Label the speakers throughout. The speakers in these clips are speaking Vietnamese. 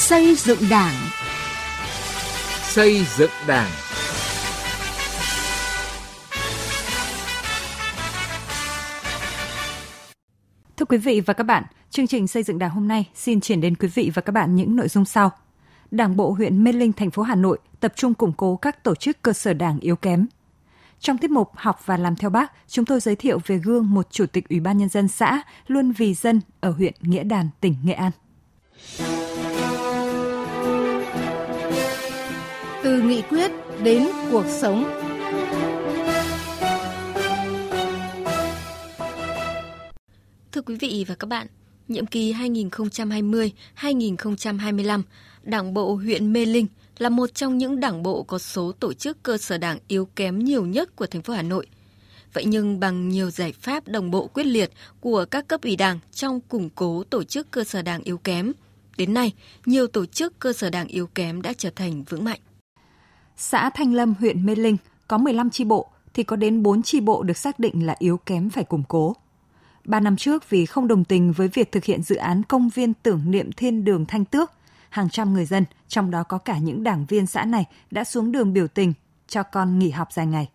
Speaker 1: Xây dựng Đảng.
Speaker 2: Xây dựng Đảng.
Speaker 3: Thưa quý vị và các bạn, chương trình xây dựng Đảng hôm nay xin chuyển đến quý vị và các bạn những nội dung sau. Đảng bộ huyện Mê Linh, thành phố Hà Nội tập trung củng cố các tổ chức cơ sở đảng yếu kém. Trong tiết mục Học và làm theo bác, chúng tôi giới thiệu về gương một chủ tịch Ủy ban nhân dân xã luôn vì dân ở huyện Nghĩa Đàn, tỉnh Nghệ An.
Speaker 1: Từ nghị quyết đến cuộc sống.
Speaker 4: Thưa quý vị và các bạn, nhiệm kỳ 2020-2025, Đảng bộ huyện Mê Linh là một trong những đảng bộ có số tổ chức cơ sở đảng yếu kém nhiều nhất của thành phố Hà Nội. Vậy nhưng bằng nhiều giải pháp đồng bộ quyết liệt của các cấp ủy đảng trong củng cố tổ chức cơ sở đảng yếu kém, đến nay nhiều tổ chức cơ sở đảng yếu kém đã trở thành vững mạnh.
Speaker 3: Xã Thanh Lâm, huyện Mê Linh có 15 chi bộ thì có đến 4 chi bộ được xác định là yếu kém phải củng cố. Ba năm trước vì không đồng tình với việc thực hiện dự án công viên tưởng niệm thiên đường Thanh Tước, hàng trăm người dân, trong đó có cả những đảng viên xã này đã xuống đường biểu tình cho con nghỉ học dài ngày.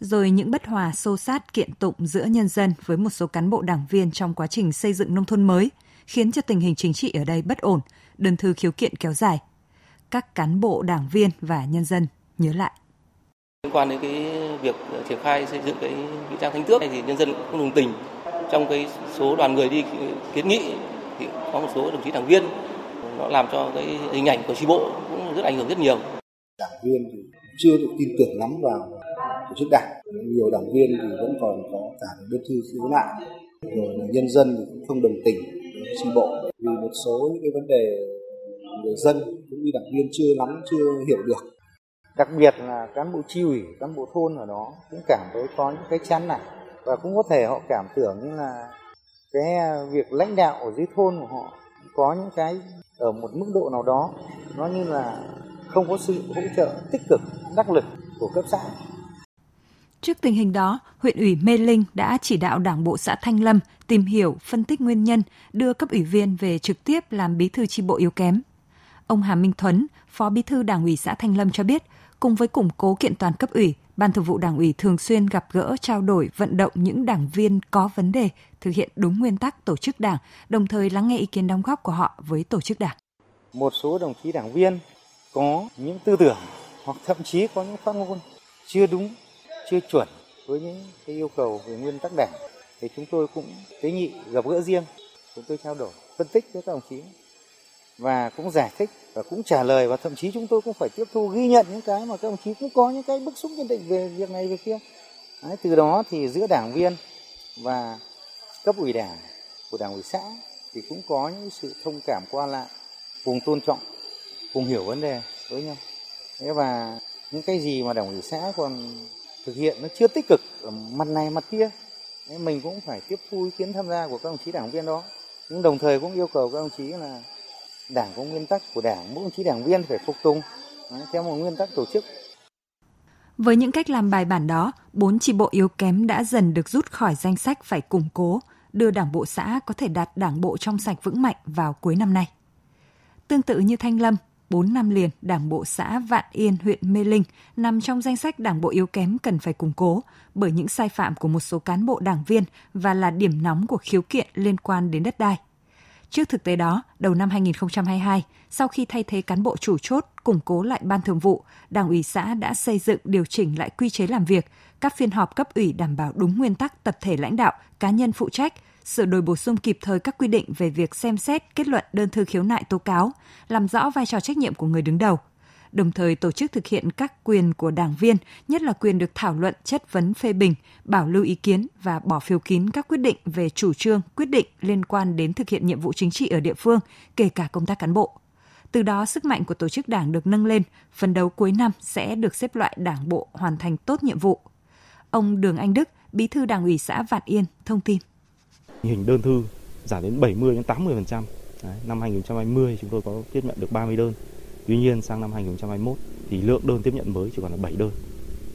Speaker 3: Rồi những bất hòa xô sát kiện tụng giữa nhân dân với một số cán bộ đảng viên trong quá trình xây dựng nông thôn mới, khiến cho tình hình chính trị ở đây bất ổn, đơn thư khiếu kiện kéo dài. Các cán bộ đảng viên và nhân dân nhớ lại.
Speaker 5: Liên quan đến cái việc triển khai xây dựng cái nghĩa trang Thanh Tước này thì nhân dân cũng không đồng tình. Trong cái số đoàn người đi kiến nghị thì có một số đồng chí đảng viên nó làm cho cái hình ảnh của tri bộ cũng rất ảnh hưởng rất nhiều.
Speaker 6: Đảng viên thì chưa được tin tưởng lắm vào tổ chức đảng. Nhiều đảng viên thì vẫn còn có cả đơn thư khiếu nại. Rồi là nhân dân thì cũng không đồng tình với tri bộ vì một số những cái vấn đề người dân cũng như đảng viên chưa lắm chưa hiểu được
Speaker 7: đặc biệt là cán bộ chi ủy cán bộ thôn ở đó cũng cảm thấy có những cái chán nản và cũng có thể họ cảm tưởng như là cái việc lãnh đạo ở dưới thôn của họ có những cái ở một mức độ nào đó nó như là không có sự hỗ trợ tích cực đắc lực của cấp xã
Speaker 3: Trước tình hình đó, huyện ủy Mê Linh đã chỉ đạo Đảng bộ xã Thanh Lâm tìm hiểu, phân tích nguyên nhân, đưa cấp ủy viên về trực tiếp làm bí thư chi bộ yếu kém. Ông Hà Minh Thuấn, Phó Bí thư Đảng ủy xã Thanh Lâm cho biết, cùng với củng cố kiện toàn cấp ủy, Ban Thường vụ Đảng ủy thường xuyên gặp gỡ, trao đổi, vận động những đảng viên có vấn đề thực hiện đúng nguyên tắc tổ chức đảng, đồng thời lắng nghe ý kiến đóng góp của họ với tổ chức đảng.
Speaker 7: Một số đồng chí đảng viên có những tư tưởng hoặc thậm chí có những phát ngôn chưa đúng, chưa chuẩn với những cái yêu cầu về nguyên tắc đảng thì chúng tôi cũng tế nghị gặp gỡ riêng, chúng tôi trao đổi, phân tích với các đồng chí và cũng giải thích và cũng trả lời và thậm chí chúng tôi cũng phải tiếp thu ghi nhận những cái mà các đồng chí cũng có những cái bức xúc nhận định về việc này việc kia. Đấy, từ đó thì giữa đảng viên và cấp ủy đảng của đảng ủy xã thì cũng có những sự thông cảm qua lại cùng tôn trọng cùng hiểu vấn đề với nhau. Thế và những cái gì mà đảng ủy xã còn thực hiện nó chưa tích cực ở mặt này mặt kia Thế mình cũng phải tiếp thu ý kiến tham gia của các đồng chí đảng viên đó. Nhưng đồng thời cũng yêu cầu các đồng chí là đảng có nguyên tắc của đảng mỗi đồng chí đảng viên phải phục tùng theo một nguyên tắc tổ chức
Speaker 3: với những cách làm bài bản đó, bốn chi bộ yếu kém đã dần được rút khỏi danh sách phải củng cố, đưa đảng bộ xã có thể đạt đảng bộ trong sạch vững mạnh vào cuối năm nay. Tương tự như Thanh Lâm, 4 năm liền, Đảng bộ xã Vạn Yên, huyện Mê Linh nằm trong danh sách đảng bộ yếu kém cần phải củng cố bởi những sai phạm của một số cán bộ đảng viên và là điểm nóng của khiếu kiện liên quan đến đất đai. Trước thực tế đó, đầu năm 2022, sau khi thay thế cán bộ chủ chốt, củng cố lại ban thường vụ, Đảng ủy xã đã xây dựng điều chỉnh lại quy chế làm việc, các phiên họp cấp ủy đảm bảo đúng nguyên tắc tập thể lãnh đạo, cá nhân phụ trách, sửa đổi bổ sung kịp thời các quy định về việc xem xét kết luận đơn thư khiếu nại tố cáo, làm rõ vai trò trách nhiệm của người đứng đầu, đồng thời tổ chức thực hiện các quyền của đảng viên, nhất là quyền được thảo luận, chất vấn phê bình, bảo lưu ý kiến và bỏ phiếu kín các quyết định về chủ trương, quyết định liên quan đến thực hiện nhiệm vụ chính trị ở địa phương, kể cả công tác cán bộ. Từ đó, sức mạnh của tổ chức đảng được nâng lên, phần đầu cuối năm sẽ được xếp loại đảng bộ hoàn thành tốt nhiệm vụ. Ông Đường Anh Đức, Bí thư Đảng ủy xã Vạn Yên thông tin.
Speaker 8: Hình đơn thư giảm đến 70 đến 80%. Đấy, năm 2020 chúng tôi có tiếp nhận được 30 đơn. Tuy nhiên sang năm 2021 thì lượng đơn tiếp nhận mới chỉ còn là 7 đơn.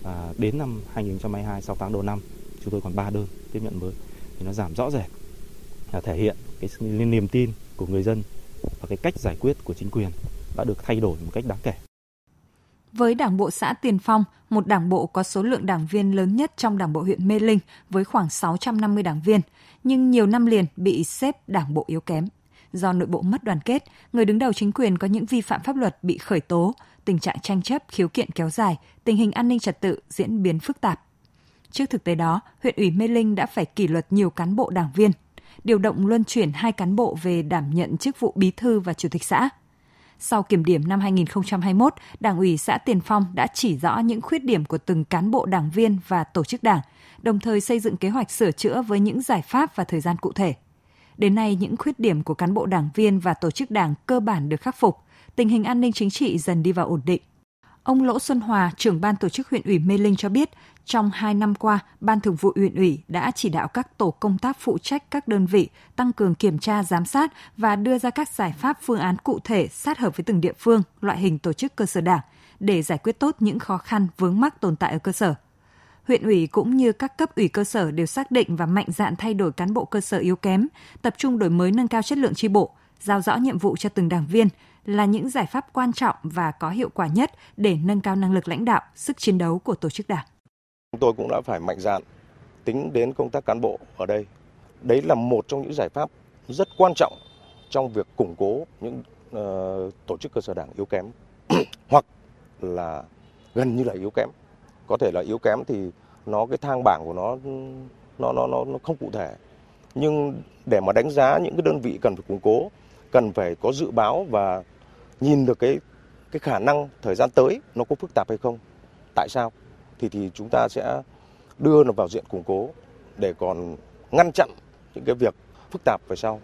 Speaker 8: À, đến năm 2022 sau tháng đầu năm chúng tôi còn 3 đơn tiếp nhận mới thì nó giảm rõ rệt là thể hiện cái niềm tin của người dân và cái cách giải quyết của chính quyền đã được thay đổi một cách đáng kể.
Speaker 3: Với Đảng bộ xã Tiền Phong, một đảng bộ có số lượng đảng viên lớn nhất trong Đảng bộ huyện Mê Linh với khoảng 650 đảng viên, nhưng nhiều năm liền bị xếp đảng bộ yếu kém. Do nội bộ mất đoàn kết, người đứng đầu chính quyền có những vi phạm pháp luật bị khởi tố, tình trạng tranh chấp khiếu kiện kéo dài, tình hình an ninh trật tự diễn biến phức tạp. Trước thực tế đó, huyện ủy Mê Linh đã phải kỷ luật nhiều cán bộ đảng viên, điều động luân chuyển hai cán bộ về đảm nhận chức vụ bí thư và chủ tịch xã. Sau kiểm điểm năm 2021, Đảng ủy xã Tiền Phong đã chỉ rõ những khuyết điểm của từng cán bộ đảng viên và tổ chức đảng, đồng thời xây dựng kế hoạch sửa chữa với những giải pháp và thời gian cụ thể. Đến nay, những khuyết điểm của cán bộ đảng viên và tổ chức đảng cơ bản được khắc phục, tình hình an ninh chính trị dần đi vào ổn định. Ông Lỗ Xuân Hòa, trưởng ban tổ chức huyện ủy Mê Linh cho biết, trong hai năm qua, Ban Thường vụ huyện ủy đã chỉ đạo các tổ công tác phụ trách các đơn vị tăng cường kiểm tra giám sát và đưa ra các giải pháp phương án cụ thể sát hợp với từng địa phương, loại hình tổ chức cơ sở đảng để giải quyết tốt những khó khăn vướng mắc tồn tại ở cơ sở. Huyện ủy cũng như các cấp ủy cơ sở đều xác định và mạnh dạn thay đổi cán bộ cơ sở yếu kém, tập trung đổi mới nâng cao chất lượng tri bộ, giao rõ nhiệm vụ cho từng đảng viên, là những giải pháp quan trọng và có hiệu quả nhất để nâng cao năng lực lãnh đạo, sức chiến đấu của tổ chức đảng.
Speaker 2: Chúng tôi cũng đã phải mạnh dạn tính đến công tác cán bộ ở đây. Đấy là một trong những giải pháp rất quan trọng trong việc củng cố những uh, tổ chức cơ sở đảng yếu kém hoặc là gần như là yếu kém. Có thể là yếu kém thì nó cái thang bảng của nó nó nó nó, nó không cụ thể. Nhưng để mà đánh giá những cái đơn vị cần phải củng cố, cần phải có dự báo và nhìn được cái cái khả năng thời gian tới nó có phức tạp hay không. Tại sao? thì thì chúng ta sẽ đưa nó vào diện củng cố để còn ngăn chặn những cái việc phức tạp về sau.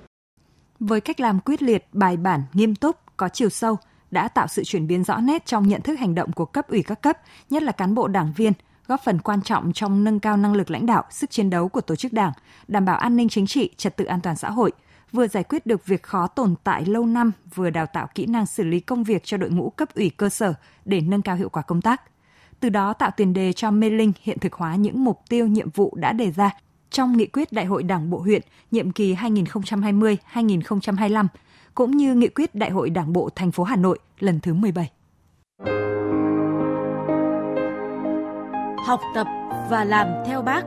Speaker 3: Với cách làm quyết liệt, bài bản, nghiêm túc, có chiều sâu đã tạo sự chuyển biến rõ nét trong nhận thức hành động của cấp ủy các cấp, nhất là cán bộ đảng viên, góp phần quan trọng trong nâng cao năng lực lãnh đạo, sức chiến đấu của tổ chức đảng, đảm bảo an ninh chính trị, trật tự an toàn xã hội, vừa giải quyết được việc khó tồn tại lâu năm, vừa đào tạo kỹ năng xử lý công việc cho đội ngũ cấp ủy cơ sở để nâng cao hiệu quả công tác. Từ đó tạo tiền đề cho Mê Linh hiện thực hóa những mục tiêu nhiệm vụ đã đề ra trong nghị quyết Đại hội Đảng bộ huyện nhiệm kỳ 2020-2025 cũng như nghị quyết Đại hội Đảng bộ thành phố Hà Nội lần thứ 17.
Speaker 1: Học tập và làm theo bác.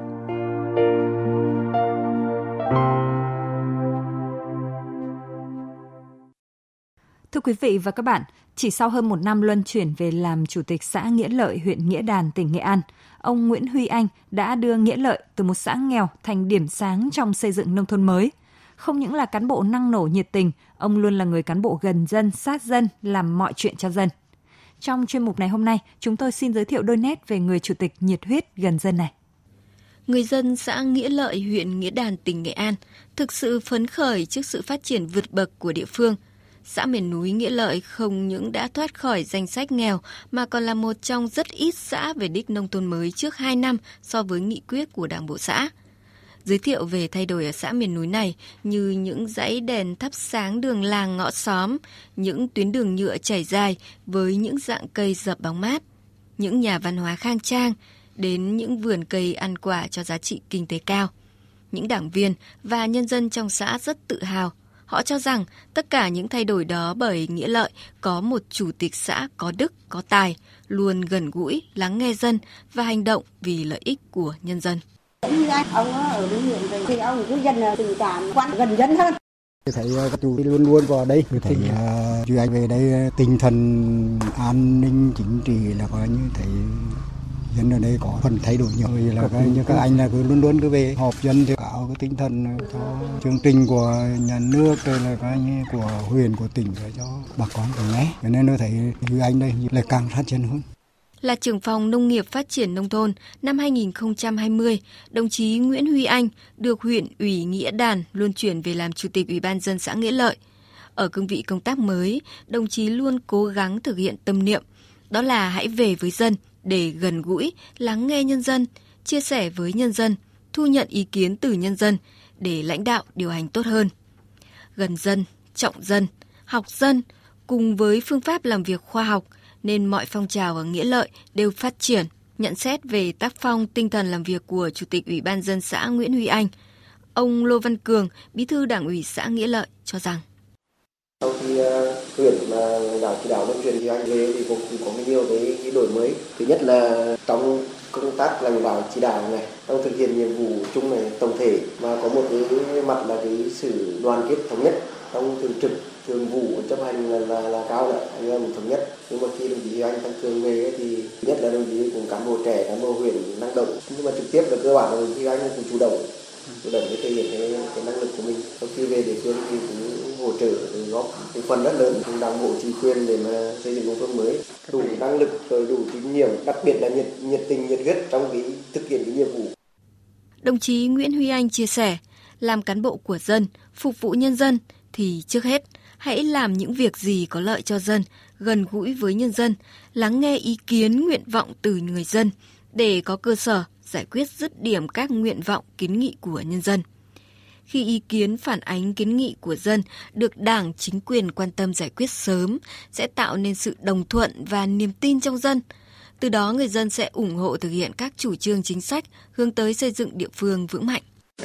Speaker 3: Thưa quý vị và các bạn, chỉ sau hơn một năm luân chuyển về làm chủ tịch xã Nghĩa Lợi, huyện Nghĩa Đàn, tỉnh Nghệ An, ông Nguyễn Huy Anh đã đưa Nghĩa Lợi từ một xã nghèo thành điểm sáng trong xây dựng nông thôn mới. Không những là cán bộ năng nổ nhiệt tình, ông luôn là người cán bộ gần dân, sát dân, làm mọi chuyện cho dân. Trong chuyên mục này hôm nay, chúng tôi xin giới thiệu đôi nét về người chủ tịch nhiệt huyết gần dân này.
Speaker 4: Người dân xã Nghĩa Lợi, huyện Nghĩa Đàn, tỉnh Nghệ An thực sự phấn khởi trước sự phát triển vượt bậc của địa phương – xã miền núi Nghĩa Lợi không những đã thoát khỏi danh sách nghèo mà còn là một trong rất ít xã về đích nông thôn mới trước 2 năm so với nghị quyết của Đảng bộ xã. Giới thiệu về thay đổi ở xã miền núi này như những dãy đèn thắp sáng đường làng ngõ xóm, những tuyến đường nhựa chảy dài với những dạng cây dập bóng mát, những nhà văn hóa khang trang, đến những vườn cây ăn quả cho giá trị kinh tế cao. Những đảng viên và nhân dân trong xã rất tự hào Họ cho rằng tất cả những thay đổi đó bởi nghĩa lợi có một chủ tịch xã có đức, có tài, luôn gần gũi, lắng nghe dân và hành động vì lợi ích của nhân dân.
Speaker 9: Như anh, ông ở đối huyện về thì ông cứ dân tình cảm quan gần dân hơn.
Speaker 10: thấy các chú luôn luôn vào đây. Thấy uh, chú anh về đây tinh thần an ninh chính trị là coi như thấy dân ở đây có phần thay đổi nhiều. Là cái, như các anh là cứ luôn luôn cứ về họp dân thì có cái tinh thần cho chương trình của nhà nước rồi là cái như của huyện của tỉnh để cho bà con cùng nghe. Cho nên tôi thấy như anh đây lại càng phát triển hơn
Speaker 4: là trưởng phòng nông nghiệp phát triển nông thôn năm 2020, đồng chí Nguyễn Huy Anh được huyện ủy Nghĩa Đàn luân chuyển về làm chủ tịch Ủy ban dân xã Nghĩa Lợi. Ở cương vị công tác mới, đồng chí luôn cố gắng thực hiện tâm niệm, đó là hãy về với dân, để gần gũi, lắng nghe nhân dân, chia sẻ với nhân dân, thu nhận ý kiến từ nhân dân để lãnh đạo điều hành tốt hơn. Gần dân, trọng dân, học dân cùng với phương pháp làm việc khoa học nên mọi phong trào ở Nghĩa Lợi đều phát triển. Nhận xét về tác phong tinh thần làm việc của Chủ tịch Ủy ban dân xã Nguyễn Huy Anh, ông Lô Văn Cường, Bí thư Đảng ủy xã Nghĩa Lợi cho rằng
Speaker 11: Sau khi ờ, huyện mà đảo chỉ đạo vận truyền thì anh về thì cũng có nhiều cái, cái đổi mới. Thứ nhất là trong công tác lãnh đạo chỉ đạo này trong thực hiện nhiệm vụ chung này tổng thể mà có một cái mặt là cái sự đoàn kết thống nhất trong thường trực thường vụ chấp hành là là, là cao đấy anh em thống nhất. Nhưng mà khi đồng chí anh tăng cường về thì nhất là đồng chí cùng cán bộ trẻ cán bộ huyện năng động. Nhưng mà trực tiếp là cơ bản là đồng chí anh cũng chủ động chủ động để thể hiện cái, cái năng lực của mình. Sau khi về địa phương thì cũng hỗ trợ góp một phần rất lớn. Cùng đảng bộ chính quyền để mà xây dựng nông thôn mới. Đủ năng lực rồi đủ tín nhiệm đặc biệt là nhiệt nhiệt tình nhiệt huyết trong cái thực hiện cái nhiệm vụ.
Speaker 4: Đồng chí Nguyễn Huy Anh chia sẻ, làm cán bộ của dân, phục vụ nhân dân thì trước hết hãy làm những việc gì có lợi cho dân, gần gũi với nhân dân, lắng nghe ý kiến nguyện vọng từ người dân để có cơ sở giải quyết dứt điểm các nguyện vọng kiến nghị của nhân dân. Khi ý kiến phản ánh kiến nghị của dân được Đảng, chính quyền quan tâm giải quyết sớm sẽ tạo nên sự đồng thuận và niềm tin trong dân. Từ đó người dân sẽ ủng hộ thực hiện các chủ trương chính sách hướng tới xây dựng địa phương vững mạnh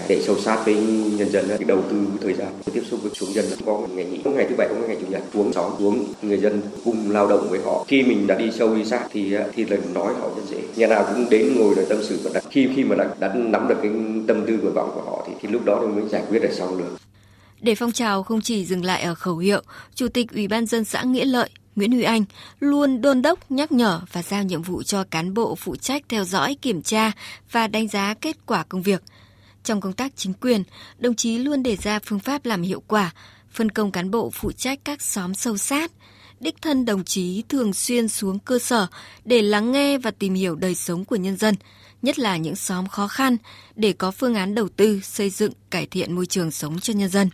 Speaker 12: để sâu sát với nhân dân thì đầu tư thời gian tiếp xúc với dân có ngày nghỉ có ngày thứ bảy có ngày chủ nhật xuống xóm xuống người dân cùng lao động với họ. Khi mình đã đi sâu đi sát thì à, thì lần nói họ rất dễ. Nhà nào cũng đến ngồi rồi tâm sự và đặt khi khi mà đã, đã nắm được cái tâm tư nguyện vọng của họ thì, thì lúc đó thì mới giải quyết được xong được.
Speaker 4: Để phong trào không chỉ dừng lại ở khẩu hiệu, Chủ tịch Ủy ban dân xã Nghĩa Lợi Nguyễn Huy Anh luôn đôn đốc, nhắc nhở và giao nhiệm vụ cho cán bộ phụ trách theo dõi, kiểm tra và đánh giá kết quả công việc – trong công tác chính quyền, đồng chí luôn đề ra phương pháp làm hiệu quả, phân công cán bộ phụ trách các xóm sâu sát. Đích thân đồng chí thường xuyên xuống cơ sở để lắng nghe và tìm hiểu đời sống của nhân dân, nhất là những xóm khó khăn, để có phương án đầu tư, xây dựng, cải thiện môi trường sống cho nhân dân.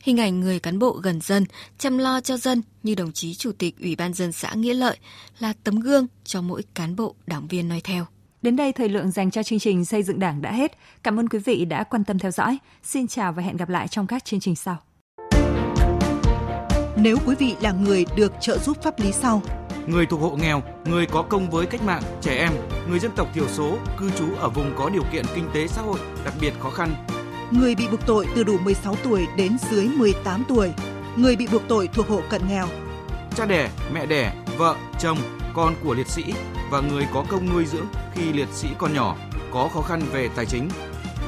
Speaker 4: Hình ảnh người cán bộ gần dân, chăm lo cho dân như đồng chí Chủ tịch Ủy ban dân xã Nghĩa Lợi là tấm gương cho mỗi cán bộ đảng viên noi theo.
Speaker 3: Đến đây thời lượng dành cho chương trình xây dựng Đảng đã hết. Cảm ơn quý vị đã quan tâm theo dõi. Xin chào và hẹn gặp lại trong các chương trình sau.
Speaker 13: Nếu quý vị là người được trợ giúp pháp lý sau,
Speaker 14: người thuộc hộ nghèo, người có công với cách mạng, trẻ em, người dân tộc thiểu số, cư trú ở vùng có điều kiện kinh tế xã hội đặc biệt khó khăn,
Speaker 13: người bị buộc tội từ đủ 16 tuổi đến dưới 18 tuổi, người bị buộc tội thuộc hộ cận nghèo,
Speaker 14: cha đẻ, mẹ đẻ, vợ, chồng, con của liệt sĩ và người có công nuôi dưỡng khi liệt sĩ còn nhỏ, có khó khăn về tài chính.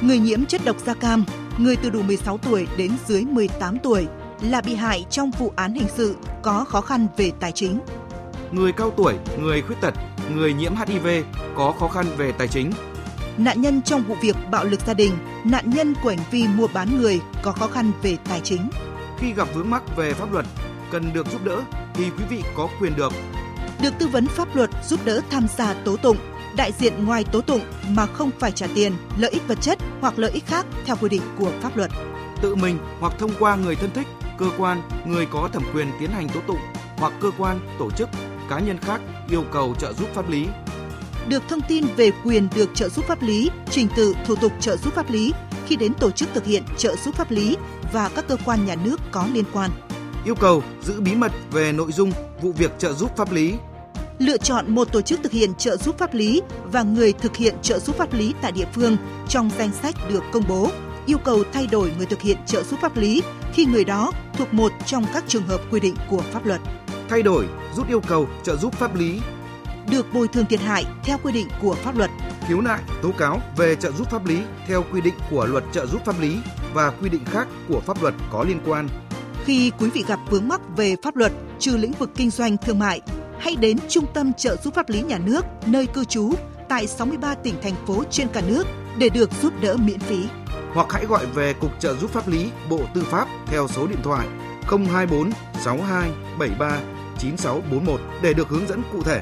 Speaker 13: Người nhiễm chất độc da cam, người từ đủ 16 tuổi đến dưới 18 tuổi là bị hại trong vụ án hình sự có khó khăn về tài chính.
Speaker 14: Người cao tuổi, người khuyết tật, người nhiễm HIV có khó khăn về tài chính.
Speaker 13: Nạn nhân trong vụ việc bạo lực gia đình, nạn nhân của hành vi mua bán người có khó khăn về tài chính.
Speaker 14: Khi gặp vướng mắc về pháp luật, cần được giúp đỡ thì quý vị có quyền được
Speaker 13: được tư vấn pháp luật giúp đỡ tham gia tố tụng, đại diện ngoài tố tụng mà không phải trả tiền, lợi ích vật chất hoặc lợi ích khác theo quy định của pháp luật.
Speaker 14: Tự mình hoặc thông qua người thân thích, cơ quan, người có thẩm quyền tiến hành tố tụng hoặc cơ quan, tổ chức, cá nhân khác yêu cầu trợ giúp pháp lý.
Speaker 13: Được thông tin về quyền được trợ giúp pháp lý, trình tự thủ tục trợ giúp pháp lý khi đến tổ chức thực hiện trợ giúp pháp lý và các cơ quan nhà nước có liên quan.
Speaker 14: Yêu cầu giữ bí mật về nội dung vụ việc trợ giúp pháp lý
Speaker 13: lựa chọn một tổ chức thực hiện trợ giúp pháp lý và người thực hiện trợ giúp pháp lý tại địa phương trong danh sách được công bố, yêu cầu thay đổi người thực hiện trợ giúp pháp lý khi người đó thuộc một trong các trường hợp quy định của pháp luật.
Speaker 14: Thay đổi, rút yêu cầu trợ giúp pháp lý
Speaker 13: được bồi thường thiệt hại theo quy định của pháp luật.
Speaker 14: Khiếu nại, tố cáo về trợ giúp pháp lý theo quy định của luật trợ giúp pháp lý và quy định khác của pháp luật có liên quan.
Speaker 13: Khi quý vị gặp vướng mắc về pháp luật trừ lĩnh vực kinh doanh thương mại, hãy đến Trung tâm trợ giúp pháp lý nhà nước, nơi cư trú, tại 63 tỉnh, thành phố trên cả nước để được giúp đỡ miễn phí.
Speaker 14: Hoặc hãy gọi về Cục trợ giúp pháp lý Bộ Tư pháp theo số điện thoại 024 62 73 9641 để được hướng dẫn cụ thể.